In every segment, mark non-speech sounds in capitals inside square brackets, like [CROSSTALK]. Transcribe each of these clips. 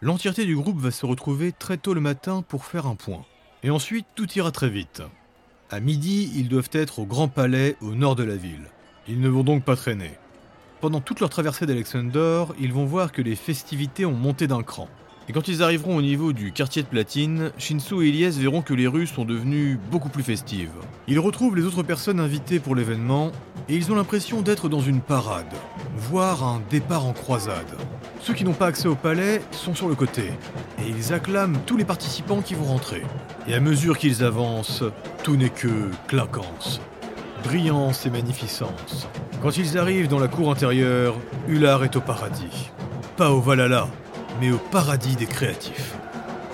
L'entièreté du groupe va se retrouver très tôt le matin pour faire un point. Et ensuite, tout ira très vite. À midi, ils doivent être au Grand Palais au nord de la ville. Ils ne vont donc pas traîner. Pendant toute leur traversée d'Alexander, ils vont voir que les festivités ont monté d'un cran. Et quand ils arriveront au niveau du quartier de Platine, Shinsu et Ilyes verront que les rues sont devenues beaucoup plus festives. Ils retrouvent les autres personnes invitées pour l'événement et ils ont l'impression d'être dans une parade, voire un départ en croisade. Ceux qui n'ont pas accès au palais sont sur le côté et ils acclament tous les participants qui vont rentrer. Et à mesure qu'ils avancent, tout n'est que clinquance, brillance et magnificence. Quand ils arrivent dans la cour intérieure, Ular est au paradis. Pas au Valhalla, mais au paradis des créatifs.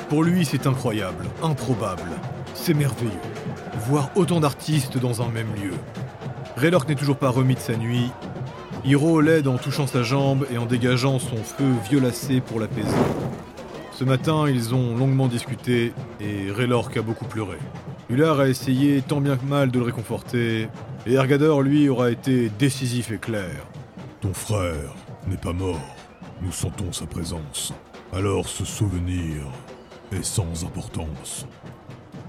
Pour lui, c'est incroyable, improbable, c'est merveilleux. Voir autant d'artistes dans un même lieu. Raylork n'est toujours pas remis de sa nuit. Hiro l'aide en touchant sa jambe et en dégageant son feu violacé pour l'apaiser. Ce matin, ils ont longuement discuté et Raylork a beaucoup pleuré. Ular a essayé tant bien que mal de le réconforter, et Ergador, lui, aura été décisif et clair. Ton frère n'est pas mort. Nous sentons sa présence. Alors ce souvenir est sans importance.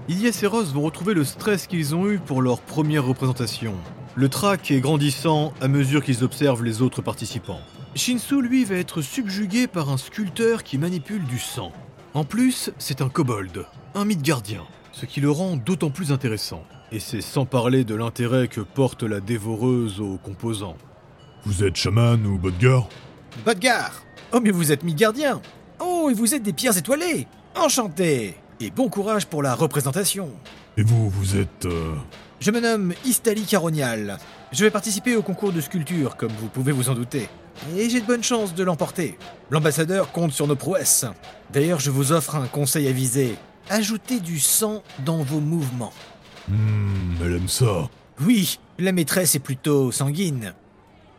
Ilyes et Ross vont retrouver le stress qu'ils ont eu pour leur première représentation. Le trac est grandissant à mesure qu'ils observent les autres participants. Shinsu, lui, va être subjugué par un sculpteur qui manipule du sang. En plus, c'est un kobold, un mythe gardien, ce qui le rend d'autant plus intéressant. Et c'est sans parler de l'intérêt que porte la dévoreuse aux composants. Vous êtes chaman ou Bodgar Bodgar Oh, mais vous êtes mi-gardien Oh, et vous êtes des pierres étoilées Enchanté Et bon courage pour la représentation Et vous, vous êtes... euh, Je me nomme Istali Caronial. Je vais participer au concours de sculpture, comme vous pouvez vous en douter. Et j'ai de bonnes chances de l'emporter. L'ambassadeur compte sur nos prouesses. D'ailleurs, je vous offre un conseil avisé. Ajoutez du sang dans vos mouvements. Hmm, elle aime ça. Oui, la maîtresse est plutôt sanguine.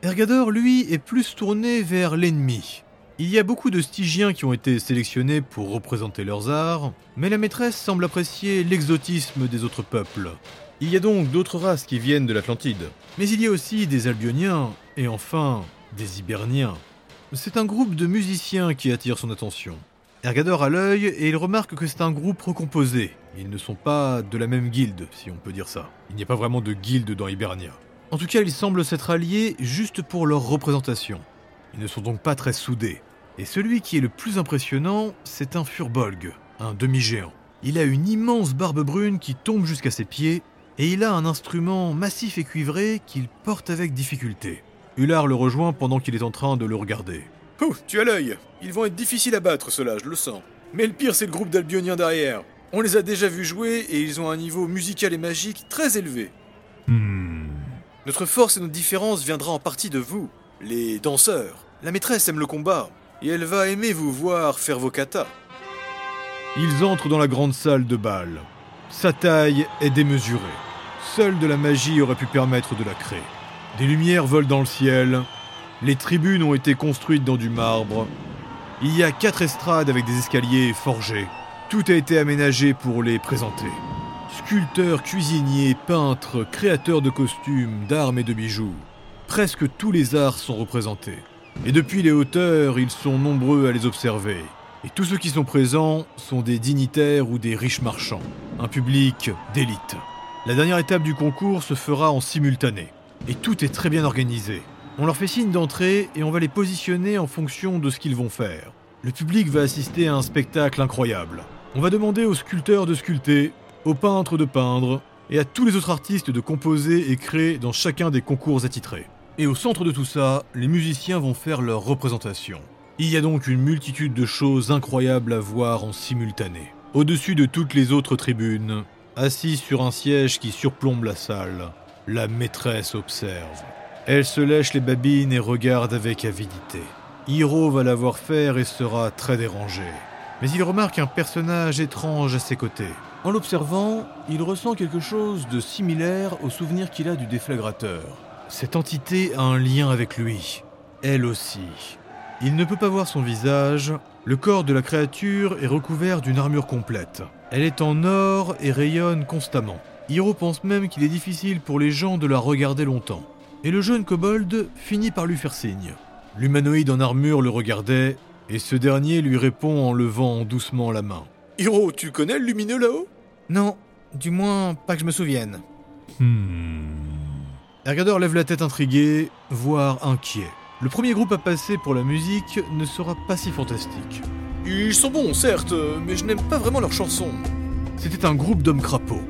Ergador, lui, est plus tourné vers l'ennemi. Il y a beaucoup de Stygiens qui ont été sélectionnés pour représenter leurs arts, mais la maîtresse semble apprécier l'exotisme des autres peuples. Il y a donc d'autres races qui viennent de l'Atlantide, mais il y a aussi des Albioniens, et enfin, des Hiberniens. C'est un groupe de musiciens qui attire son attention. Ergador a l'œil et il remarque que c'est un groupe recomposé. Ils ne sont pas de la même guilde, si on peut dire ça. Il n'y a pas vraiment de guilde dans Hibernia. En tout cas, ils semblent s'être alliés juste pour leur représentation. Ils ne sont donc pas très soudés. Et celui qui est le plus impressionnant, c'est un furbolg, un demi-géant. Il a une immense barbe brune qui tombe jusqu'à ses pieds, et il a un instrument massif et cuivré qu'il porte avec difficulté. Ular le rejoint pendant qu'il est en train de le regarder. Oh, tu as l'œil Ils vont être difficiles à battre, ceux-là, je le sens. Mais le pire, c'est le groupe d'Albioniens derrière. On les a déjà vus jouer et ils ont un niveau musical et magique très élevé. Hmm. Notre force et notre différence viendra en partie de vous, les danseurs. La maîtresse aime le combat, et elle va aimer vous voir faire vos katas. Ils entrent dans la grande salle de bal. Sa taille est démesurée. Seule de la magie aurait pu permettre de la créer. Des lumières volent dans le ciel. Les tribunes ont été construites dans du marbre. Il y a quatre estrades avec des escaliers forgés. Tout a été aménagé pour les présenter. Sculpteurs, cuisiniers, peintres, créateurs de costumes, d'armes et de bijoux. Presque tous les arts sont représentés. Et depuis les hauteurs, ils sont nombreux à les observer. Et tous ceux qui sont présents sont des dignitaires ou des riches marchands. Un public d'élite. La dernière étape du concours se fera en simultané. Et tout est très bien organisé. On leur fait signe d'entrée et on va les positionner en fonction de ce qu'ils vont faire. Le public va assister à un spectacle incroyable. On va demander aux sculpteurs de sculpter, aux peintres de peindre, et à tous les autres artistes de composer et créer dans chacun des concours attitrés. Et au centre de tout ça, les musiciens vont faire leur représentation. Il y a donc une multitude de choses incroyables à voir en simultané. Au-dessus de toutes les autres tribunes, assise sur un siège qui surplombe la salle, la maîtresse observe. Elle se lèche les babines et regarde avec avidité. Hiro va la voir faire et sera très dérangé. Mais il remarque un personnage étrange à ses côtés. En l'observant, il ressent quelque chose de similaire au souvenir qu'il a du déflagrateur. Cette entité a un lien avec lui. Elle aussi. Il ne peut pas voir son visage. Le corps de la créature est recouvert d'une armure complète. Elle est en or et rayonne constamment. Hiro pense même qu'il est difficile pour les gens de la regarder longtemps. Et le jeune kobold finit par lui faire signe. L'humanoïde en armure le regardait, et ce dernier lui répond en levant doucement la main. Hiro, tu connais le lumineux là-haut? Non, du moins pas que je me souvienne. Hmm. Ergador lève la tête intrigué, voire inquiet. Le premier groupe à passer pour la musique ne sera pas si fantastique. Ils sont bons, certes, mais je n'aime pas vraiment leurs chansons. C'était un groupe d'hommes crapauds.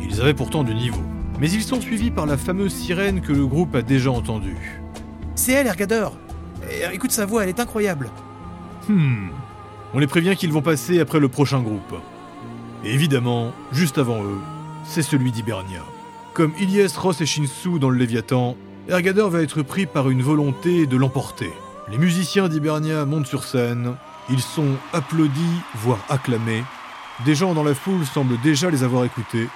Ils avaient pourtant du niveau. Mais ils sont suivis par la fameuse sirène que le groupe a déjà entendue. C'est elle, Ergador. Eh, Écoute sa voix, elle est incroyable. Hmm. On les prévient qu'ils vont passer après le prochain groupe. Et évidemment, juste avant eux, c'est celui d'Hibernia. Comme Ilyes, Ross et Shinsu dans le Léviathan, Ergador va être pris par une volonté de l'emporter. Les musiciens d'Hibernia montent sur scène, ils sont applaudis, voire acclamés. Des gens dans la foule semblent déjà les avoir écoutés,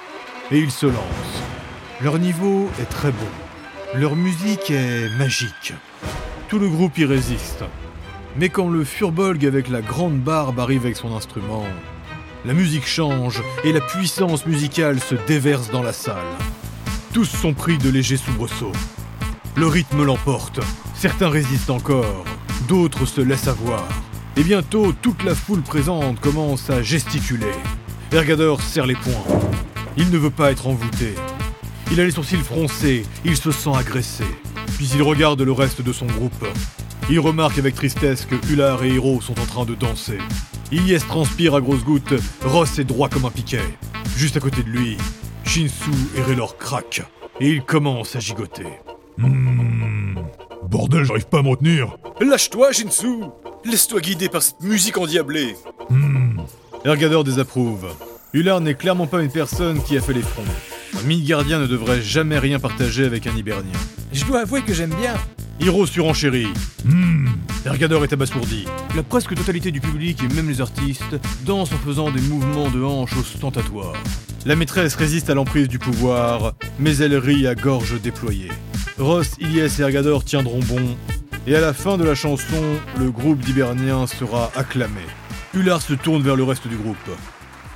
et ils se lancent. Leur niveau est très bon. Leur musique est magique. Tout le groupe y résiste. Mais quand le Furbolg avec la grande barbe arrive avec son instrument, la musique change et la puissance musicale se déverse dans la salle. Tous sont pris de légers soubresauts. Le rythme l'emporte. Certains résistent encore, d'autres se laissent avoir. Et bientôt, toute la foule présente commence à gesticuler. Ergador serre les poings. Il ne veut pas être envoûté. Il a les sourcils froncés, il se sent agressé. Puis il regarde le reste de son groupe. Il remarque avec tristesse que Ular et Hiro sont en train de danser. Ilyes transpire à grosses gouttes, Ross est droit comme un piquet. Juste à côté de lui, Shinsu et Raylor craquent. Et ils commencent à gigoter. Hmm. Bordel, j'arrive pas à me retenir. Lâche-toi, Shinsu Laisse-toi guider par cette musique endiablée Hmm. Ergador désapprouve. Ular n'est clairement pas une personne qui a fait les fronts. Un Midgardien ne devrait jamais rien partager avec un Hibernien. Je dois avouer que j'aime bien. Hiro surenchérit. Hmm. Ergador est abasourdi. La presque totalité du public et même les artistes dansent en faisant des mouvements de hanches ostentatoires. La maîtresse résiste à l'emprise du pouvoir, mais elle rit à gorge déployée. Ross, Ilyes et Ergador tiendront bon, et à la fin de la chanson, le groupe d'Hiberniens sera acclamé. Ular se tourne vers le reste du groupe.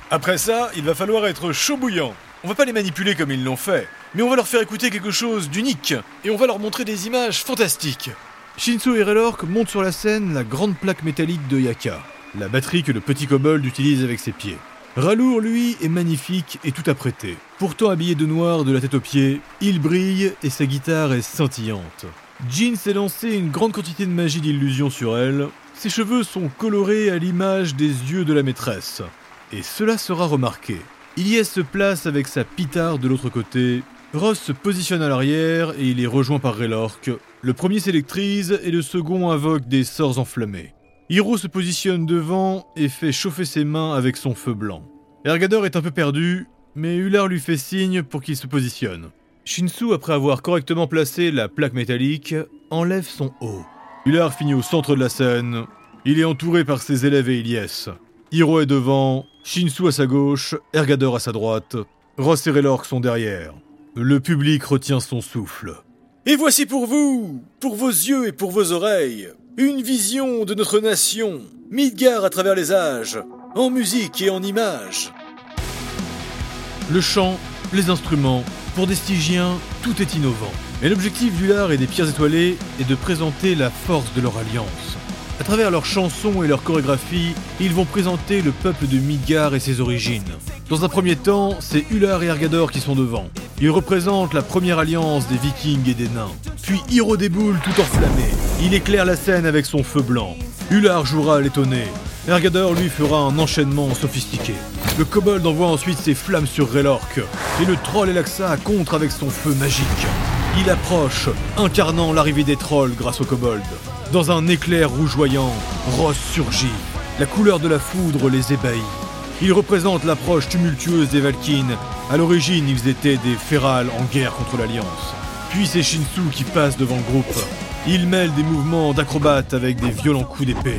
Après ça, il va falloir être chaud bouillant. On va pas les manipuler comme ils l'ont fait, mais on va leur faire écouter quelque chose d'unique, et on va leur montrer des images fantastiques. Shinsu et Relork montent sur la scène la grande plaque métallique de Yaka, la batterie que le petit kobold utilise avec ses pieds. Ralour, lui, est magnifique et tout apprêté. Pourtant habillé de noir de la tête aux pieds, il brille et sa guitare est scintillante. Jean s'est lancé une grande quantité de magie d'illusion sur elle. Ses cheveux sont colorés à l'image des yeux de la maîtresse. Et cela sera remarqué. Ilyes se place avec sa pitard de l'autre côté. Ross se positionne à l'arrière et il est rejoint par Raylork. Le premier s'électrise et le second invoque des sorts enflammés. Hiro se positionne devant et fait chauffer ses mains avec son feu blanc. Ergador est un peu perdu, mais Ular lui fait signe pour qu'il se positionne. Shinsu, après avoir correctement placé la plaque métallique, enlève son haut. Ular finit au centre de la scène. Il est entouré par ses élèves et Ilyes. Hiro est devant, Shinsu à sa gauche, Ergador à sa droite. Ross et Raylork sont derrière. Le public retient son souffle. Et voici pour vous, pour vos yeux et pour vos oreilles, une vision de notre nation, Midgard à travers les âges, en musique et en images. Le chant, les instruments, pour des Stygiens, tout est innovant. Et l'objectif du lard et des pierres étoilées est de présenter la force de leur alliance. À travers leurs chansons et leurs chorégraphies, ils vont présenter le peuple de Midgard et ses origines. Dans un premier temps, c'est Ular et Ergador qui sont devant. Ils représentent la première alliance des vikings et des nains. Puis Hiro déboule tout enflammé. Il éclaire la scène avec son feu blanc. Ular jouera l'étonné. Ergador lui fera un enchaînement sophistiqué. Le kobold envoie ensuite ses flammes sur Raylork. Et le troll Elaxa contre avec son feu magique. Il approche, incarnant l'arrivée des trolls grâce au kobold. Dans un éclair rougeoyant, Ross surgit. La couleur de la foudre les ébahit. Ils représentent l'approche tumultueuse des Valkynes. À l'origine, ils étaient des férales en guerre contre l'Alliance. Puis c'est Shinsu qui passe devant le groupe. Il mêle des mouvements d'acrobate avec des violents coups d'épée.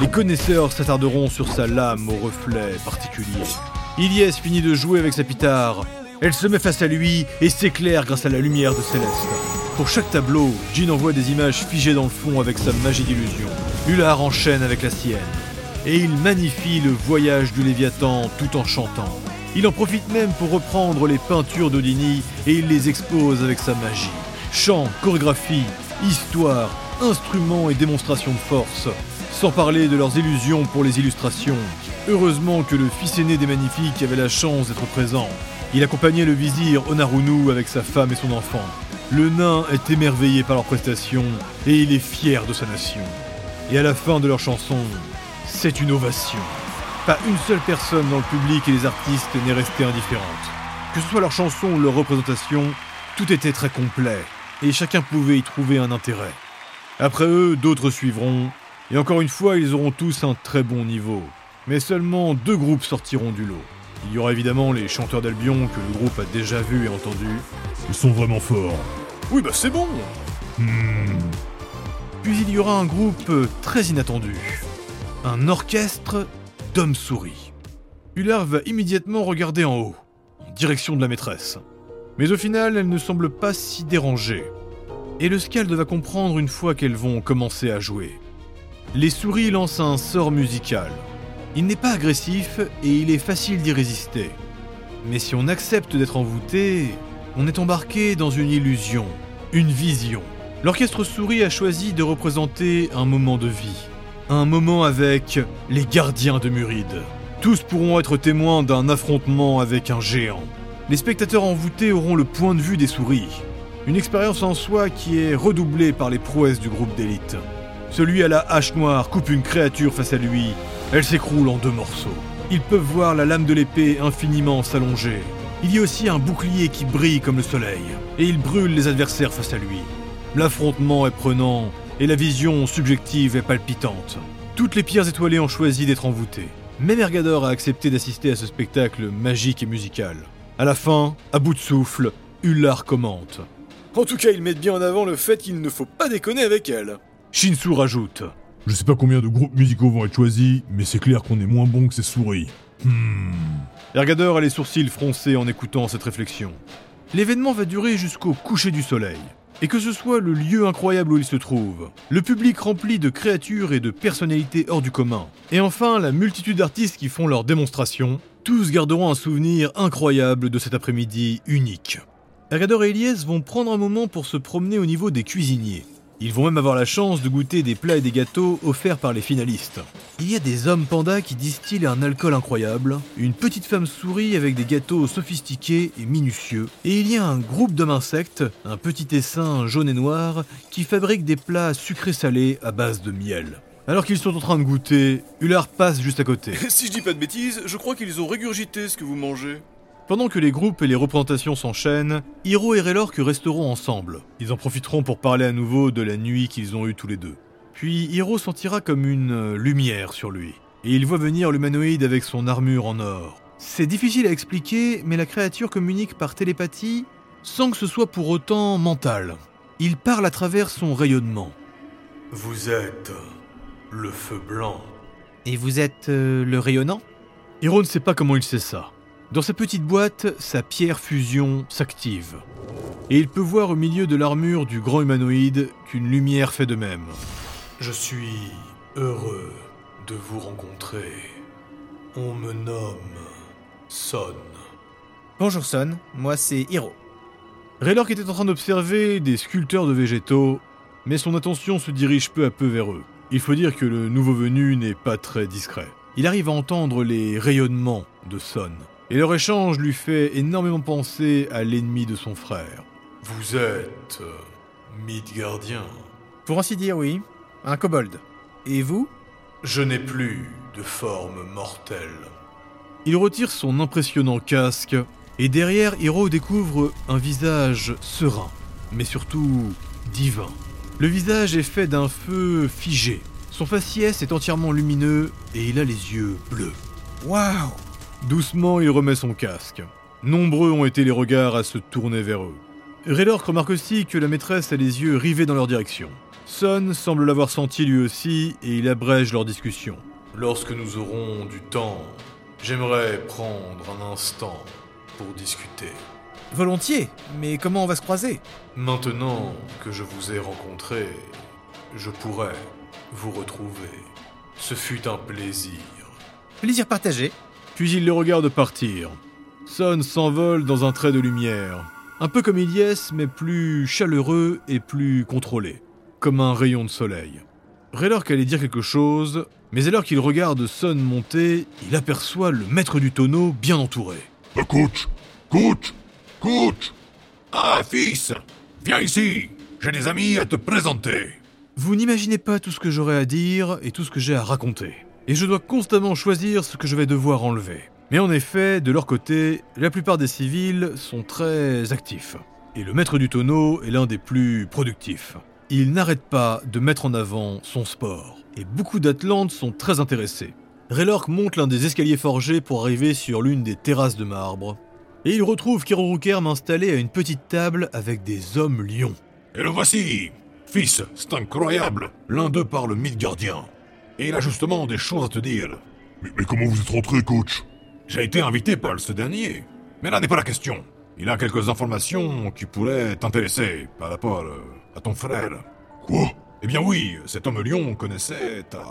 Les connaisseurs s'attarderont sur sa lame au reflet particulier. Ilyes finit de jouer avec sa pitard. Elle se met face à lui et s'éclaire grâce à la lumière de Céleste. Pour chaque tableau, Jean envoie des images figées dans le fond avec sa magie d'illusion. Ular enchaîne avec la sienne. Et il magnifie le voyage du Léviathan tout en chantant. Il en profite même pour reprendre les peintures d'Odini et il les expose avec sa magie. Chant, chorégraphie, histoire, instruments et démonstration de force. Sans parler de leurs illusions pour les illustrations. Heureusement que le fils aîné des Magnifiques avait la chance d'être présent. Il accompagnait le vizir Onarunu avec sa femme et son enfant. Le nain est émerveillé par leurs prestations et il est fier de sa nation. Et à la fin de leur chanson, c'est une ovation. Pas une seule personne dans le public et les artistes n'est restée indifférente. Que ce soit leur chanson ou leur représentation, tout était très complet et chacun pouvait y trouver un intérêt. Après eux, d'autres suivront, et encore une fois, ils auront tous un très bon niveau. Mais seulement deux groupes sortiront du lot. Il y aura évidemment les chanteurs d'Albion que le groupe a déjà vu et entendu. Ils sont vraiment forts. Oui, bah c'est bon Hmm. Puis il y aura un groupe très inattendu. Un orchestre d'hommes-souris. Hullard va immédiatement regarder en haut, en direction de la maîtresse. Mais au final, elle ne semble pas si dérangée. Et le Scald va comprendre une fois qu'elles vont commencer à jouer. Les souris lancent un sort musical. Il n'est pas agressif et il est facile d'y résister. Mais si on accepte d'être envoûté, on est embarqué dans une illusion, une vision. L'orchestre souris a choisi de représenter un moment de vie. Un moment avec les gardiens de Muride. Tous pourront être témoins d'un affrontement avec un géant. Les spectateurs envoûtés auront le point de vue des souris. Une expérience en soi qui est redoublée par les prouesses du groupe d'élite. Celui à la hache noire coupe une créature face à lui. Elle s'écroule en deux morceaux. Ils peuvent voir la lame de l'épée infiniment s'allonger. Il y a aussi un bouclier qui brille comme le soleil, et il brûle les adversaires face à lui. L'affrontement est prenant, et la vision subjective est palpitante. Toutes les pierres étoilées ont choisi d'être envoûtées. Même Ergador a accepté d'assister à ce spectacle magique et musical. À la fin, à bout de souffle, Ullar commente. En tout cas, ils mettent bien en avant le fait qu'il ne faut pas déconner avec elle. Shinsu rajoute. Je sais pas combien de groupes musicaux vont être choisis, mais c'est clair qu'on est moins bon que ces souris. Hmm. Ergador a les sourcils froncés en écoutant cette réflexion. L'événement va durer jusqu'au coucher du soleil. Et que ce soit le lieu incroyable où il se trouve, le public rempli de créatures et de personnalités hors du commun, et enfin la multitude d'artistes qui font leurs démonstrations, tous garderont un souvenir incroyable de cet après-midi unique. Ergador et Elias vont prendre un moment pour se promener au niveau des cuisiniers. Ils vont même avoir la chance de goûter des plats et des gâteaux offerts par les finalistes. Il y a des hommes pandas qui distillent un alcool incroyable, une petite femme souris avec des gâteaux sophistiqués et minutieux, et il y a un groupe d'hommes insectes, un petit essaim jaune et noir, qui fabrique des plats sucrés-salés à base de miel. Alors qu'ils sont en train de goûter, Ular passe juste à côté. [LAUGHS] si je dis pas de bêtises, je crois qu'ils ont régurgité ce que vous mangez. Pendant que les groupes et les représentations s'enchaînent, Hiro et Raylork resteront ensemble. Ils en profiteront pour parler à nouveau de la nuit qu'ils ont eue tous les deux. Puis Hiro sentira comme une lumière sur lui, et il voit venir l'humanoïde avec son armure en or. C'est difficile à expliquer, mais la créature communique par télépathie sans que ce soit pour autant mental. Il parle à travers son rayonnement. Vous êtes le feu blanc. Et vous êtes euh, le rayonnant? Hiro ne sait pas comment il sait ça. Dans sa petite boîte, sa pierre fusion s'active. Et il peut voir au milieu de l'armure du grand humanoïde qu'une lumière fait de même. Je suis heureux de vous rencontrer. On me nomme Son. Bonjour Son, moi c'est Hiro. Raylork était en train d'observer des sculpteurs de végétaux, mais son attention se dirige peu à peu vers eux. Il faut dire que le nouveau venu n'est pas très discret. Il arrive à entendre les rayonnements de Son, et leur échange lui fait énormément penser à l'ennemi de son frère. Vous êtes euh, Midgardien. Pour ainsi dire, oui. Un kobold. Et vous? Je n'ai plus de forme mortelle. Il retire son impressionnant casque, et derrière, Hiro découvre un visage serein, mais surtout divin. Le visage est fait d'un feu figé. Son faciès est entièrement lumineux et il a les yeux bleus. Waouh Doucement, il remet son casque. Nombreux ont été les regards à se tourner vers eux. Raylork remarque aussi que la maîtresse a les yeux rivés dans leur direction. Son semble l'avoir senti lui aussi et il abrège leur discussion. Lorsque nous aurons du temps, j'aimerais prendre un instant pour discuter. Volontiers, mais comment on va se croiser? Maintenant que je vous ai rencontré, je pourrais vous retrouver. Ce fut un plaisir. Plaisir partagé. Puis il les regarde partir. Son s'envole dans un trait de lumière. Un peu comme Ilyes, mais plus chaleureux et plus contrôlé. Comme un rayon de soleil. Raylork allait dire quelque chose, mais alors qu'il regarde Son monter, il aperçoit le maître du tonneau bien entouré. Ah, coach Coach Coach Ah, fils Viens ici J'ai des amis à te présenter Vous n'imaginez pas tout ce que j'aurai à dire et tout ce que j'ai à raconter. Et je dois constamment choisir ce que je vais devoir enlever. Mais en effet, de leur côté, la plupart des civils sont très actifs. Et le maître du tonneau est l'un des plus productifs. Il n'arrête pas de mettre en avant son sport. Et beaucoup d'Atlantes sont très intéressés. Raylork monte l'un des escaliers forgés pour arriver sur l'une des terrasses de marbre. Et il retrouve Kirorukerm installé à une petite table avec des hommes lions. Et le voici Fils, c'est incroyable L'un d'eux parle Midgardien. Et il a justement des choses à te dire. mais, mais comment vous êtes rentré, coach? J'ai été invité par ce dernier. Mais là n'est pas la question. Il a quelques informations qui pourraient t'intéresser par rapport euh, à ton frère. Quoi? Eh bien oui, cet homme lion connaissait ta...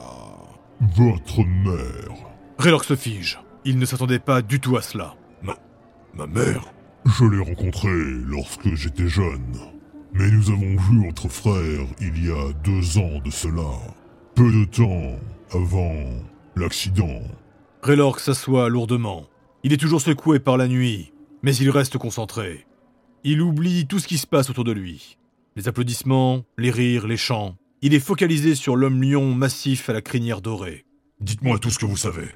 Votre mère. Raylork se fige. Il ne s'attendait pas du tout à cela. Ma mère. Je l'ai rencontré lorsque j'étais jeune. Mais nous avons vu votre frère il y a deux ans de cela. Peu de temps avant l'accident. Raylork s'assoit lourdement. Il est toujours secoué par la nuit, mais il reste concentré. Il oublie tout ce qui se passe autour de lui. Les applaudissements, les rires, les chants. Il est focalisé sur l'homme lion massif à la crinière dorée. Dites-moi tout ce que vous savez.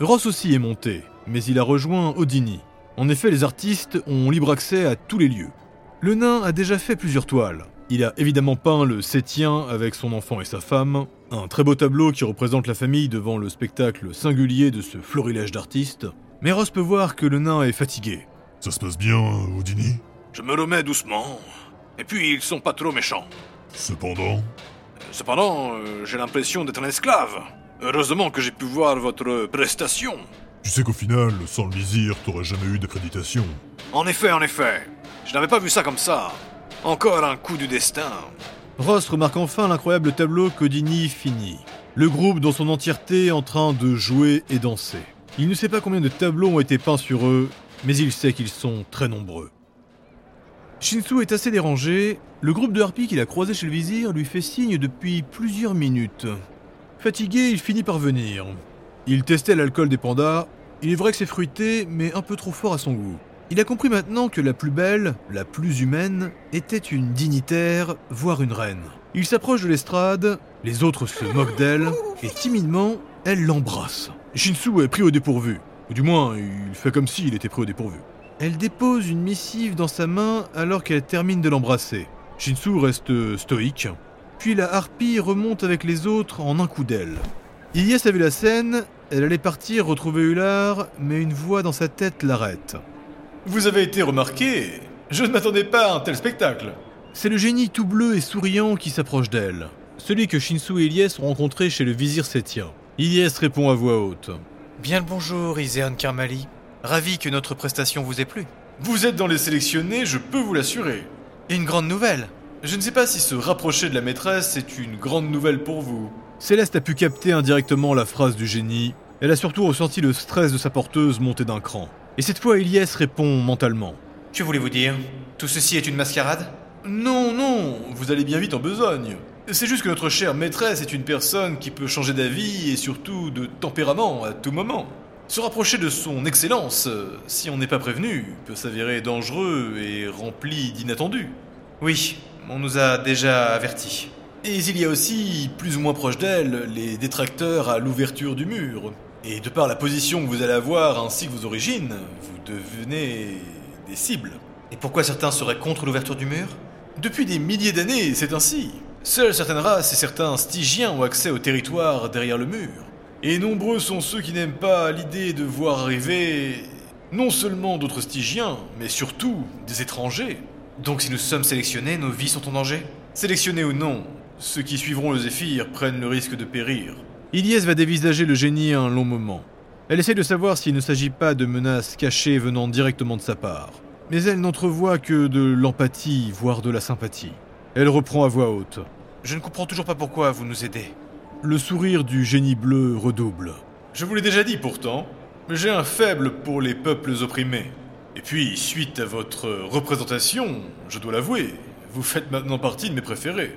Ross aussi est monté, mais il a rejoint Odini. En effet, les artistes ont libre accès à tous les lieux. Le nain a déjà fait plusieurs toiles. Il a évidemment peint le Sétien avec son enfant et sa femme, un très beau tableau qui représente la famille devant le spectacle singulier de ce florilège d'artistes. Mais Ross peut voir que le nain est fatigué. Ça se passe bien, Odini Je me remets doucement. Et puis, ils sont pas trop méchants. Cependant, Cependant, euh, j'ai l'impression d'être un esclave. Heureusement que j'ai pu voir votre prestation. Tu sais qu'au final, sans le vizir, t'aurais jamais eu d'accréditation. En effet, en effet. Je n'avais pas vu ça comme ça. Encore un coup du destin. Ross remarque enfin l'incroyable tableau qu'Odini finit. Le groupe dans son entièreté en train de jouer et danser. Il ne sait pas combien de tableaux ont été peints sur eux, mais il sait qu'ils sont très nombreux. Shinsu est assez dérangé. Le groupe de harpies qu'il a croisé chez le vizir lui fait signe depuis plusieurs minutes. Fatigué, il finit par venir. Il testait l'alcool des pandas. Il est vrai que c'est fruité, mais un peu trop fort à son goût. Il a compris maintenant que la plus belle, la plus humaine, était une dignitaire, voire une reine. Il s'approche de l'estrade, les autres se moquent d'elle, et timidement, elle l'embrasse. Shinsu est pris au dépourvu. Ou du moins, il fait comme s'il était pris au dépourvu. Elle dépose une missive dans sa main alors qu'elle termine de l'embrasser. Shinsu reste stoïque. Puis la harpie remonte avec les autres en un coup d'aile. Ilyes a vu la scène, elle allait partir retrouver Ular, mais une voix dans sa tête l'arrête. Vous avez été remarqué Je ne m'attendais pas à un tel spectacle. C'est le génie tout bleu et souriant qui s'approche d'elle. Celui que Shinsu et Ilyes ont rencontré chez le vizir Sétien. Ilyes répond à voix haute. Bien le bonjour, Iséan Karmali. Ravi que notre prestation vous ait plu. Vous êtes dans les sélectionnés, je peux vous l'assurer. Une grande nouvelle. Je ne sais pas si se rapprocher de la maîtresse est une grande nouvelle pour vous. Céleste a pu capter indirectement la phrase du génie. Elle a surtout ressenti le stress de sa porteuse monter d'un cran. Et cette fois, Ilyes répond mentalement. Que voulez-vous dire? Tout ceci est une mascarade? Non, non, vous allez bien vite en besogne. C'est juste que notre chère maîtresse est une personne qui peut changer d'avis et surtout de tempérament à tout moment. Se rapprocher de son excellence, euh, si on n'est pas prévenu, peut s'avérer dangereux et rempli d'inattendus. Oui, on nous a déjà avertis. Et il y a aussi, plus ou moins proche d'elle, les détracteurs à l'ouverture du mur. Et de par la position que vous allez avoir ainsi que vos origines, vous devenez des cibles. Et pourquoi certains seraient contre l'ouverture du mur? Depuis des milliers d'années, c'est ainsi. Seules certaines races et certains stygiens ont accès au territoire derrière le mur. Et nombreux sont ceux qui n'aiment pas l'idée de voir arriver non seulement d'autres stygiens, mais surtout des étrangers. Donc si nous sommes sélectionnés, nos vies sont en danger? Sélectionnés ou non, ceux qui suivront le Zéphyr prennent le risque de périr. Ilyes va dévisager le génie un long moment. Elle essaie de savoir s'il ne s'agit pas de menaces cachées venant directement de sa part. Mais elle n'entrevoit que de l'empathie, voire de la sympathie. Elle reprend à voix haute. Je ne comprends toujours pas pourquoi vous nous aidez. Le sourire du génie bleu redouble. Je vous l'ai déjà dit pourtant, mais j'ai un faible pour les peuples opprimés. Et puis, suite à votre représentation, je dois l'avouer, vous faites maintenant partie de mes préférés.